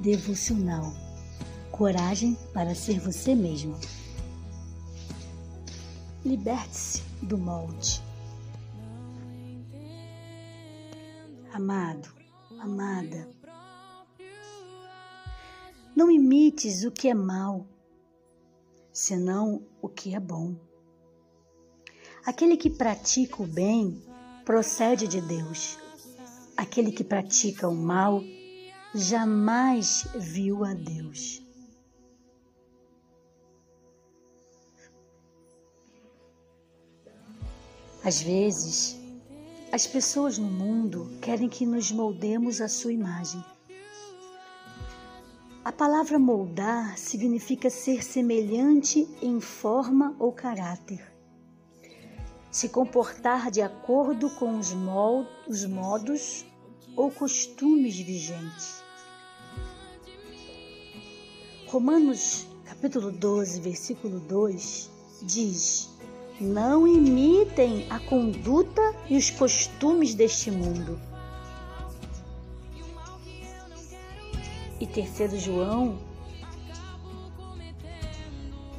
Devocional Coragem para ser você mesmo. Liberte-se do molde. Amado, amada, não imites o que é mal, senão o que é bom. Aquele que pratica o bem procede de Deus. Aquele que pratica o mal jamais viu a Deus. Às vezes, as pessoas no mundo querem que nos moldemos à sua imagem. A palavra moldar significa ser semelhante em forma ou caráter. Se comportar de acordo com os, os modos ou costumes vigentes. Romanos capítulo 12, versículo 2 diz: Não imitem a conduta e os costumes deste mundo. E terceiro João,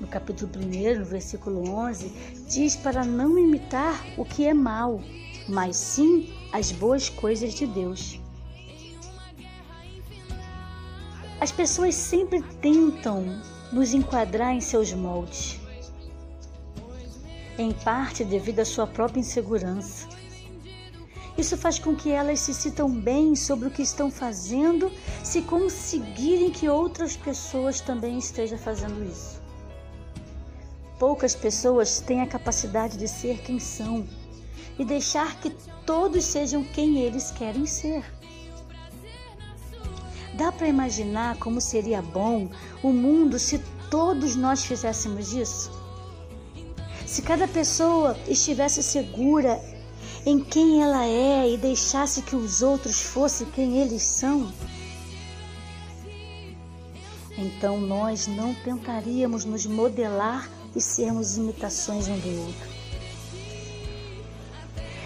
no capítulo 1, no versículo 11, diz para não imitar o que é mal, mas sim as boas coisas de Deus. As pessoas sempre tentam nos enquadrar em seus moldes, em parte devido à sua própria insegurança. Isso faz com que elas se sintam bem sobre o que estão fazendo se conseguirem que outras pessoas também estejam fazendo isso. Poucas pessoas têm a capacidade de ser quem são e deixar que todos sejam quem eles querem ser. Dá para imaginar como seria bom o mundo se todos nós fizéssemos isso? Se cada pessoa estivesse segura em quem ela é e deixasse que os outros fossem quem eles são, então nós não tentaríamos nos modelar e sermos imitações um do outro.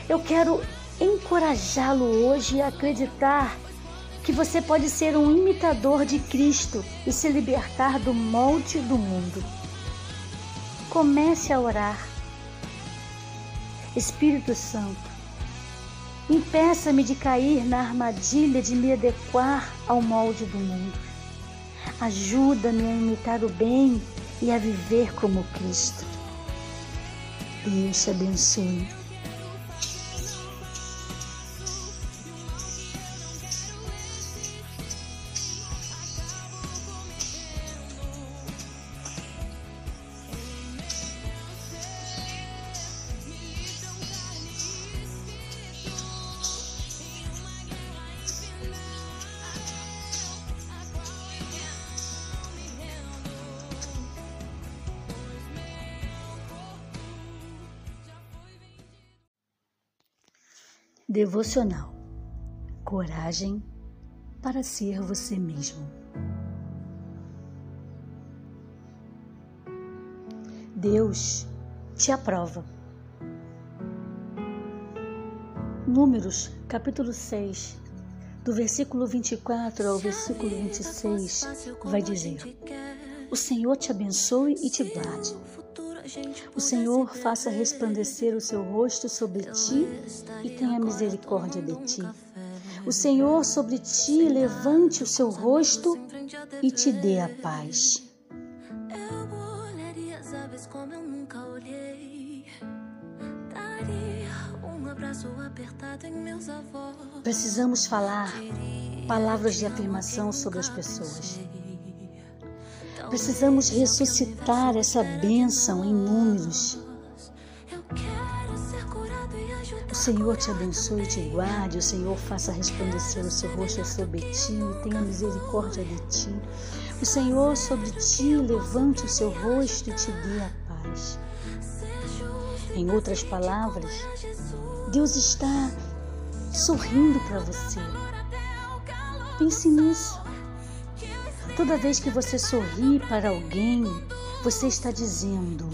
Eu quero encorajá-lo hoje a acreditar que você pode ser um imitador de Cristo e se libertar do molde do mundo. Comece a orar. Espírito Santo, impeça-me de cair na armadilha de me adequar ao molde do mundo. Ajuda-me a imitar o bem e a viver como Cristo. Deus te abençoe. Devocional Coragem para ser você mesmo. Deus te aprova. Números, capítulo 6, do versículo 24 ao versículo 26, vai dizer: O Senhor te abençoe e te guarde. O Senhor faça resplandecer o seu rosto sobre ti e tenha misericórdia de ti. O Senhor sobre ti levante o seu rosto e te dê a paz. Precisamos falar palavras de afirmação sobre as pessoas. Precisamos ressuscitar essa bênção em números. O Senhor te abençoe e te guarde, o Senhor faça resplandecer o seu rosto sobre ti, tenha misericórdia de ti. O Senhor sobre ti levante o seu rosto e te dê a paz. Em outras palavras, Deus está sorrindo para você. Pense nisso. Toda vez que você sorri para alguém, você está dizendo: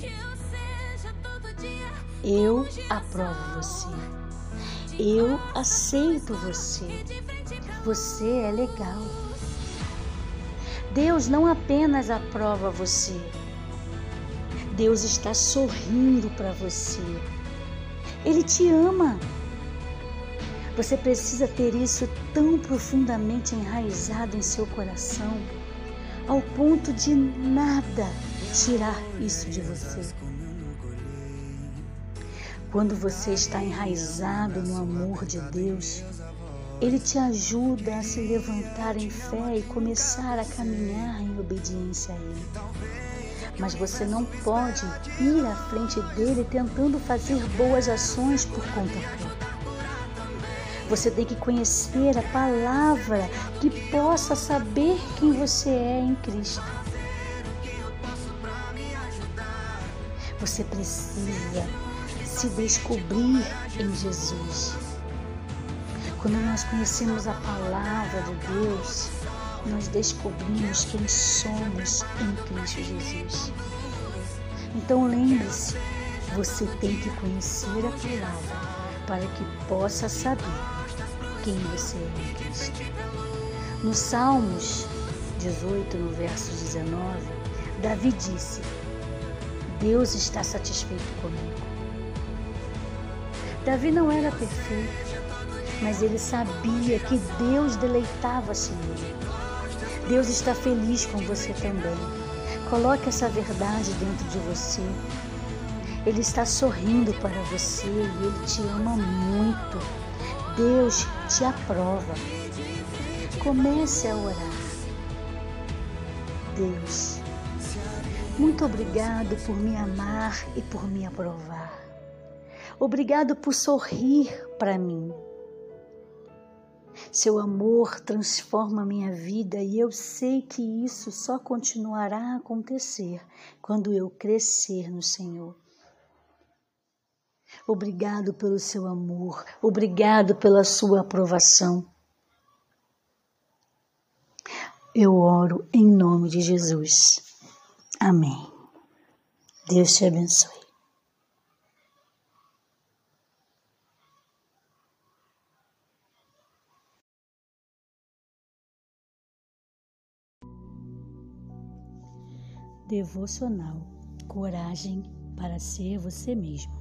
Eu aprovo você. Eu aceito você. Você é legal. Deus não apenas aprova você, Deus está sorrindo para você. Ele te ama. Você precisa ter isso tão profundamente enraizado em seu coração, ao ponto de nada tirar isso de você. Quando você está enraizado no amor de Deus, Ele te ajuda a se levantar em fé e começar a caminhar em obediência a Ele. Mas você não pode ir à frente dele tentando fazer boas ações por conta própria. Você tem que conhecer a palavra que possa saber quem você é em Cristo. Você precisa se descobrir em Jesus. Quando nós conhecemos a palavra de Deus, nós descobrimos quem somos em Cristo Jesus. Então lembre-se, você tem que conhecer a palavra para que possa saber quem você é em Cristo. No Salmos 18, no verso 19, Davi disse: Deus está satisfeito comigo. Davi não era perfeito, mas ele sabia que Deus deleitava-se nele. Deus está feliz com você também. Coloque essa verdade dentro de você. Ele está sorrindo para você e ele te ama muito. Deus te aprova. Comece a orar. Deus, muito obrigado por me amar e por me aprovar. Obrigado por sorrir para mim. Seu amor transforma minha vida e eu sei que isso só continuará a acontecer quando eu crescer no Senhor. Obrigado pelo seu amor, obrigado pela sua aprovação. Eu oro em nome de Jesus. Amém. Deus te abençoe. Devocional Coragem para ser você mesmo.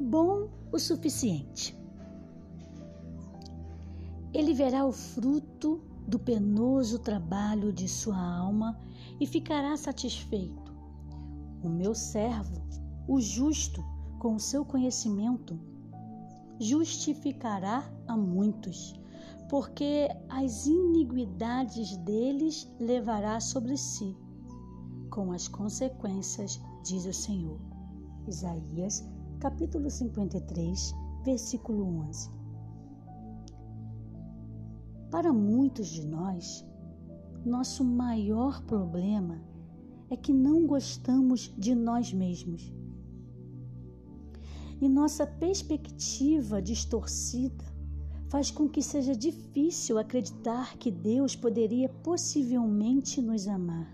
Bom o suficiente. Ele verá o fruto do penoso trabalho de sua alma e ficará satisfeito. O meu servo, o justo, com o seu conhecimento, justificará a muitos porque as iniquidades deles levará sobre si, com as consequências, diz o Senhor. Isaías, capítulo 53, versículo 11. Para muitos de nós, nosso maior problema é que não gostamos de nós mesmos. E nossa perspectiva distorcida faz com que seja difícil acreditar que Deus poderia possivelmente nos amar.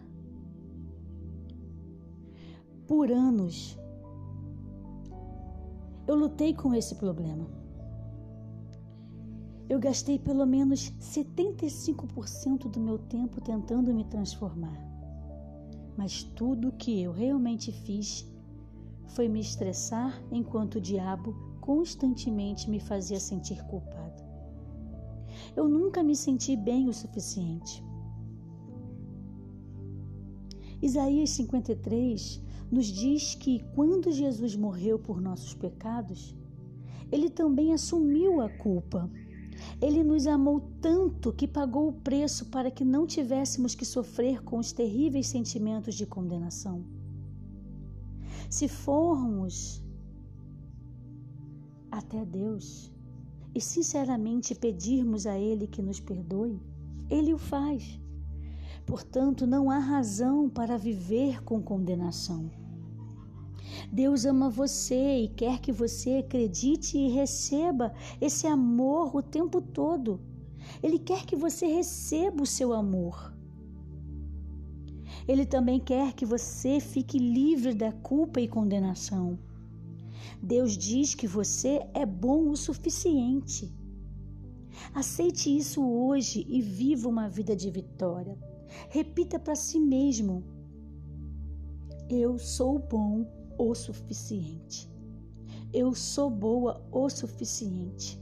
Por anos, eu lutei com esse problema. Eu gastei pelo menos 75% do meu tempo tentando me transformar. Mas tudo o que eu realmente fiz foi me estressar enquanto o diabo constantemente me fazia sentir culpado eu nunca me senti bem o suficiente. Isaías 53 nos diz que quando Jesus morreu por nossos pecados, ele também assumiu a culpa. Ele nos amou tanto que pagou o preço para que não tivéssemos que sofrer com os terríveis sentimentos de condenação. Se formos até Deus, e sinceramente pedirmos a Ele que nos perdoe, Ele o faz. Portanto, não há razão para viver com condenação. Deus ama você e quer que você acredite e receba esse amor o tempo todo. Ele quer que você receba o seu amor. Ele também quer que você fique livre da culpa e condenação. Deus diz que você é bom o suficiente. Aceite isso hoje e viva uma vida de vitória. Repita para si mesmo: Eu sou bom o suficiente. Eu sou boa o suficiente.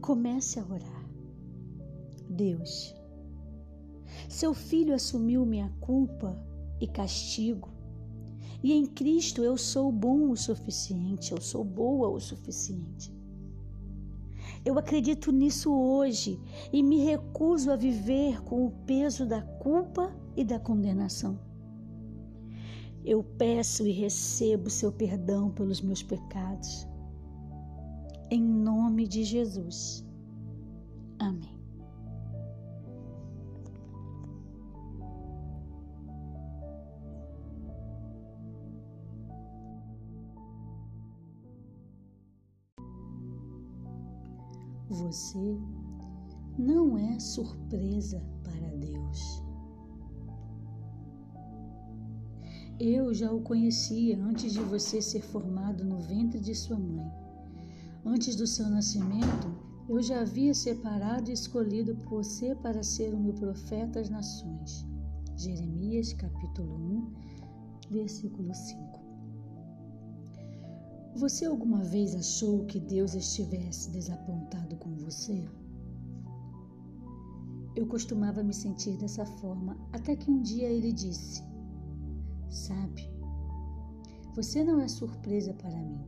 Comece a orar. Deus, seu filho assumiu minha culpa e castigo, e em Cristo eu sou bom o suficiente, eu sou boa o suficiente. Eu acredito nisso hoje e me recuso a viver com o peso da culpa e da condenação. Eu peço e recebo seu perdão pelos meus pecados. Em nome de Jesus. Amém. Você não é surpresa para Deus. Eu já o conhecia antes de você ser formado no ventre de sua mãe. Antes do seu nascimento, eu já havia separado e escolhido você para ser o meu profeta às nações. Jeremias capítulo 1, versículo 5. Você alguma vez achou que Deus estivesse desapontado com você? Eu costumava me sentir dessa forma até que um dia ele disse: Sabe, você não é surpresa para mim.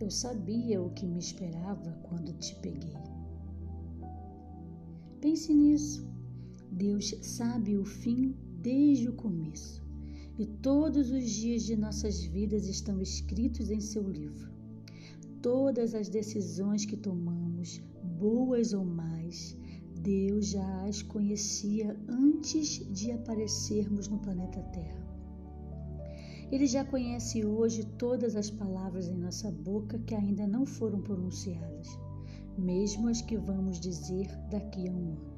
Eu sabia o que me esperava quando te peguei. Pense nisso. Deus sabe o fim desde o começo e todos os dias de nossas vidas estão escritos em seu livro. Todas as decisões que tomamos, boas ou más, Deus já as conhecia antes de aparecermos no planeta Terra. Ele já conhece hoje todas as palavras em nossa boca que ainda não foram pronunciadas, mesmo as que vamos dizer daqui a um ano.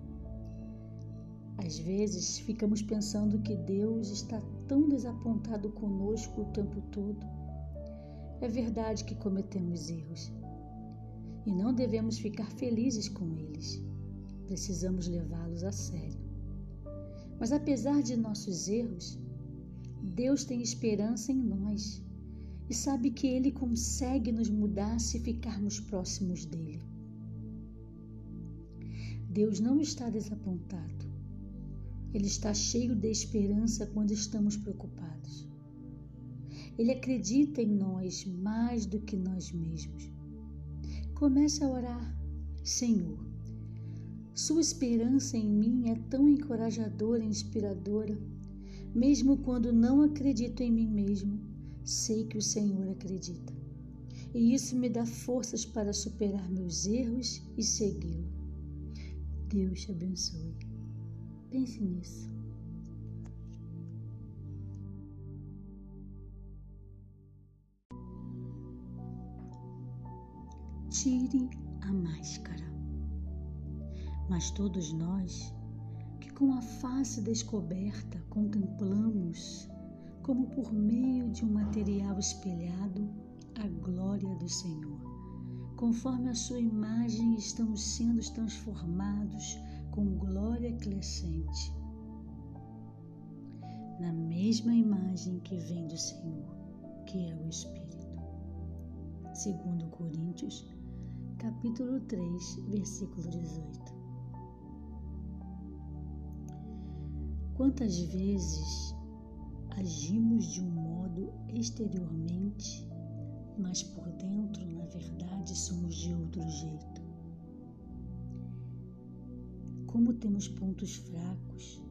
Às vezes ficamos pensando que Deus está tão desapontado conosco o tempo todo. É verdade que cometemos erros e não devemos ficar felizes com eles. Precisamos levá-los a sério. Mas apesar de nossos erros, Deus tem esperança em nós e sabe que Ele consegue nos mudar se ficarmos próximos dele. Deus não está desapontado. Ele está cheio de esperança quando estamos preocupados. Ele acredita em nós mais do que nós mesmos. Comece a orar, Senhor. Sua esperança em mim é tão encorajadora e inspiradora. Mesmo quando não acredito em mim mesmo, sei que o Senhor acredita. E isso me dá forças para superar meus erros e segui-lo. Deus te abençoe. Pense nisso. Tire a máscara. Mas todos nós, que com a face descoberta contemplamos, como por meio de um material espelhado, a glória do Senhor. Conforme a sua imagem, estamos sendo transformados com glória crescente, na mesma imagem que vem do Senhor, que é o Espírito. Segundo Coríntios, capítulo 3, versículo 18. Quantas vezes agimos de um modo exteriormente, mas por dentro, na verdade, somos de outro jeito? Como temos pontos fracos,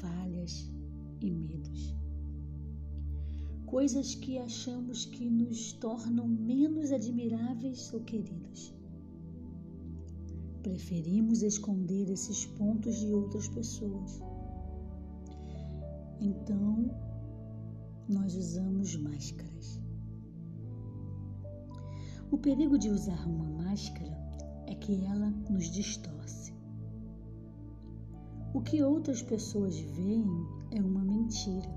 falhas e medos. Coisas que achamos que nos tornam menos admiráveis ou queridos. Preferimos esconder esses pontos de outras pessoas. Então, nós usamos máscaras. O perigo de usar uma máscara é que ela nos distorce. O que outras pessoas veem é uma mentira.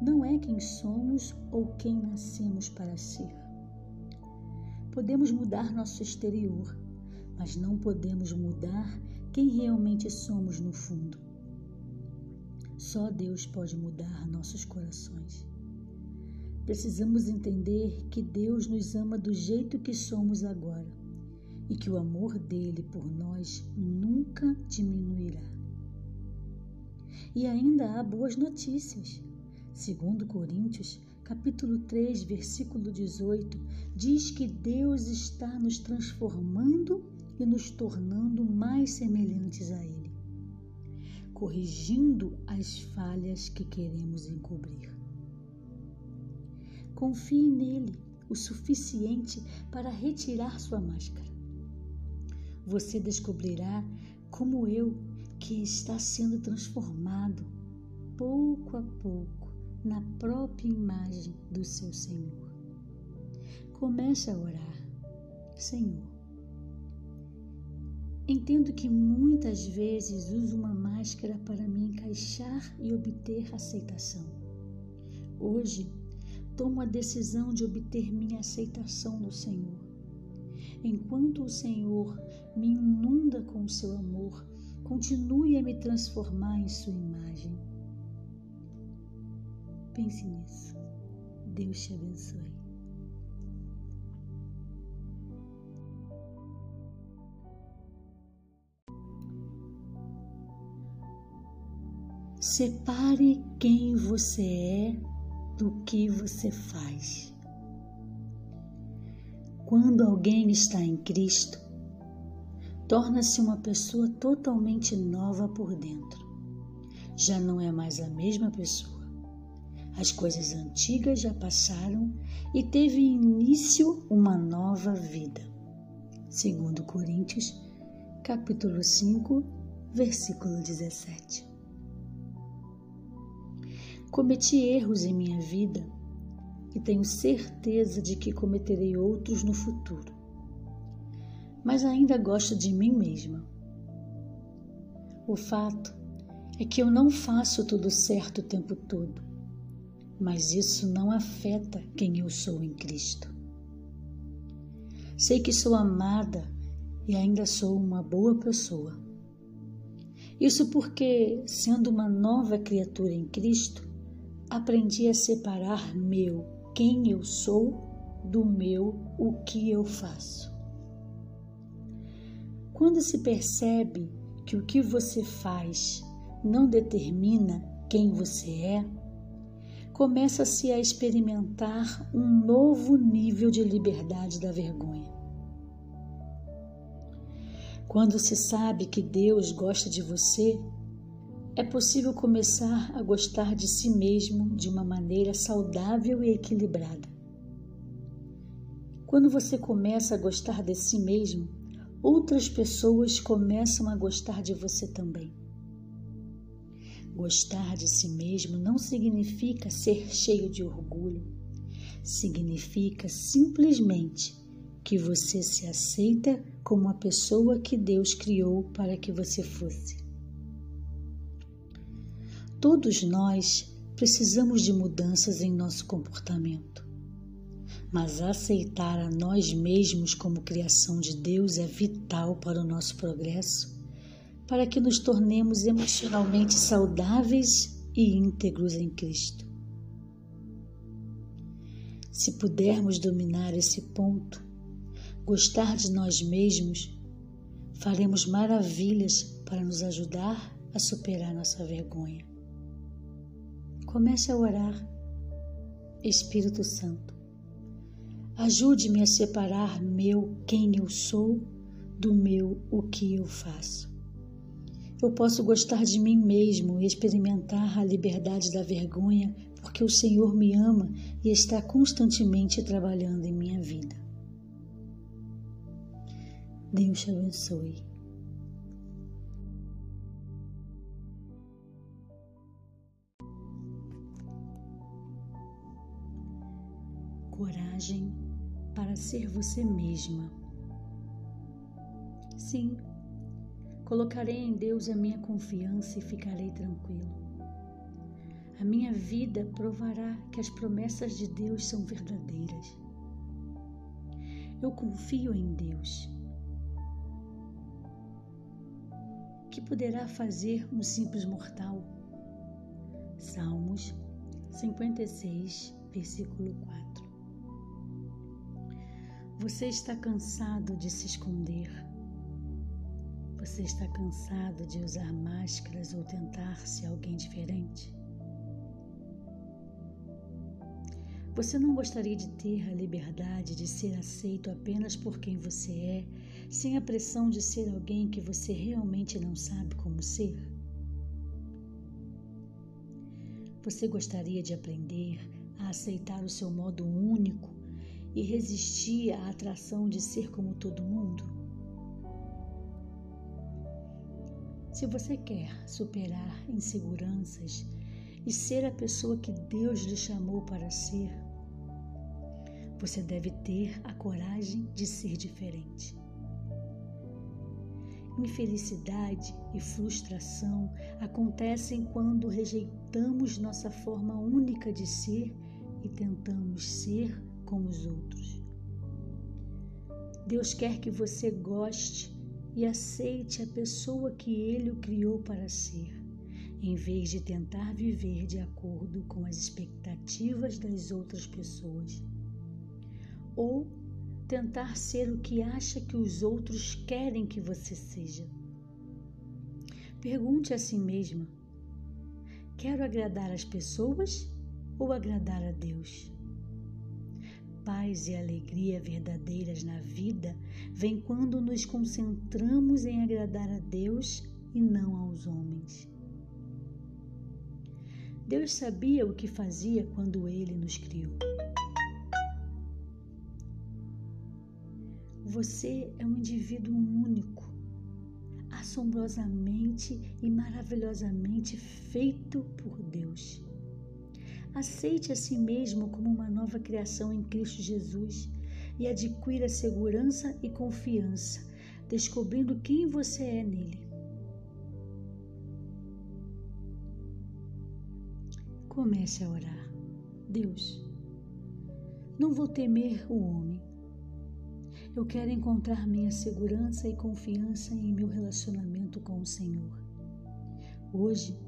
Não é quem somos ou quem nascemos para ser. Podemos mudar nosso exterior, mas não podemos mudar quem realmente somos no fundo. Só Deus pode mudar nossos corações. Precisamos entender que Deus nos ama do jeito que somos agora e que o amor dele por nós nunca diminuirá. E ainda há boas notícias. Segundo Coríntios, capítulo 3, versículo 18, diz que Deus está nos transformando e nos tornando mais semelhantes a ele corrigindo as falhas que queremos encobrir. Confie nele o suficiente para retirar sua máscara. Você descobrirá, como eu, que está sendo transformado pouco a pouco na própria imagem do seu Senhor. Comece a orar. Senhor, Entendo que muitas vezes uso uma máscara para me encaixar e obter aceitação. Hoje, tomo a decisão de obter minha aceitação no Senhor. Enquanto o Senhor me inunda com o seu amor, continue a me transformar em sua imagem. Pense nisso. Deus te abençoe. Separe quem você é do que você faz. Quando alguém está em Cristo, torna-se uma pessoa totalmente nova por dentro. Já não é mais a mesma pessoa. As coisas antigas já passaram e teve início uma nova vida. Segundo Coríntios, capítulo 5, versículo 17. Cometi erros em minha vida e tenho certeza de que cometerei outros no futuro. Mas ainda gosto de mim mesma. O fato é que eu não faço tudo certo o tempo todo, mas isso não afeta quem eu sou em Cristo. Sei que sou amada e ainda sou uma boa pessoa. Isso porque, sendo uma nova criatura em Cristo, aprendi a separar meu, quem eu sou, do meu, o que eu faço. Quando se percebe que o que você faz não determina quem você é, começa-se a experimentar um novo nível de liberdade da vergonha. Quando se sabe que Deus gosta de você, é possível começar a gostar de si mesmo de uma maneira saudável e equilibrada. Quando você começa a gostar de si mesmo, outras pessoas começam a gostar de você também. Gostar de si mesmo não significa ser cheio de orgulho, significa simplesmente que você se aceita como a pessoa que Deus criou para que você fosse. Todos nós precisamos de mudanças em nosso comportamento. Mas aceitar a nós mesmos como criação de Deus é vital para o nosso progresso, para que nos tornemos emocionalmente saudáveis e íntegros em Cristo. Se pudermos dominar esse ponto, gostar de nós mesmos, faremos maravilhas para nos ajudar a superar nossa vergonha. Comece a orar. Espírito Santo, ajude-me a separar meu quem eu sou do meu o que eu faço. Eu posso gostar de mim mesmo e experimentar a liberdade da vergonha, porque o Senhor me ama e está constantemente trabalhando em minha vida. Deus te abençoe. coragem para ser você mesma. Sim, colocarei em Deus a minha confiança e ficarei tranquilo. A minha vida provará que as promessas de Deus são verdadeiras. Eu confio em Deus. Que poderá fazer um simples mortal? Salmos 56, versículo 4. Você está cansado de se esconder. Você está cansado de usar máscaras ou tentar ser alguém diferente? Você não gostaria de ter a liberdade de ser aceito apenas por quem você é, sem a pressão de ser alguém que você realmente não sabe como ser? Você gostaria de aprender a aceitar o seu modo único e resistir à atração de ser como todo mundo? Se você quer superar inseguranças e ser a pessoa que Deus lhe chamou para ser, você deve ter a coragem de ser diferente. Infelicidade e frustração acontecem quando rejeitamos nossa forma única de ser e tentamos ser como os outros. Deus quer que você goste e aceite a pessoa que Ele o criou para ser, em vez de tentar viver de acordo com as expectativas das outras pessoas ou tentar ser o que acha que os outros querem que você seja. Pergunte a si mesma: quero agradar as pessoas ou agradar a Deus? Paz e alegria verdadeiras na vida vem quando nos concentramos em agradar a Deus e não aos homens. Deus sabia o que fazia quando ele nos criou. Você é um indivíduo único, assombrosamente e maravilhosamente feito por Deus. Aceite a si mesmo como uma nova criação em Cristo Jesus e adquira segurança e confiança, descobrindo quem você é nele. Comece a orar. Deus, não vou temer o homem eu quero encontrar minha segurança e confiança em meu relacionamento com o Senhor. Hoje,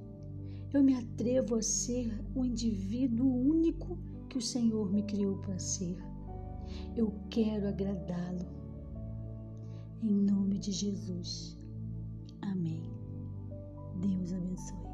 eu me atrevo a ser o indivíduo único que o Senhor me criou para ser. Eu quero agradá-lo. Em nome de Jesus. Amém. Deus abençoe.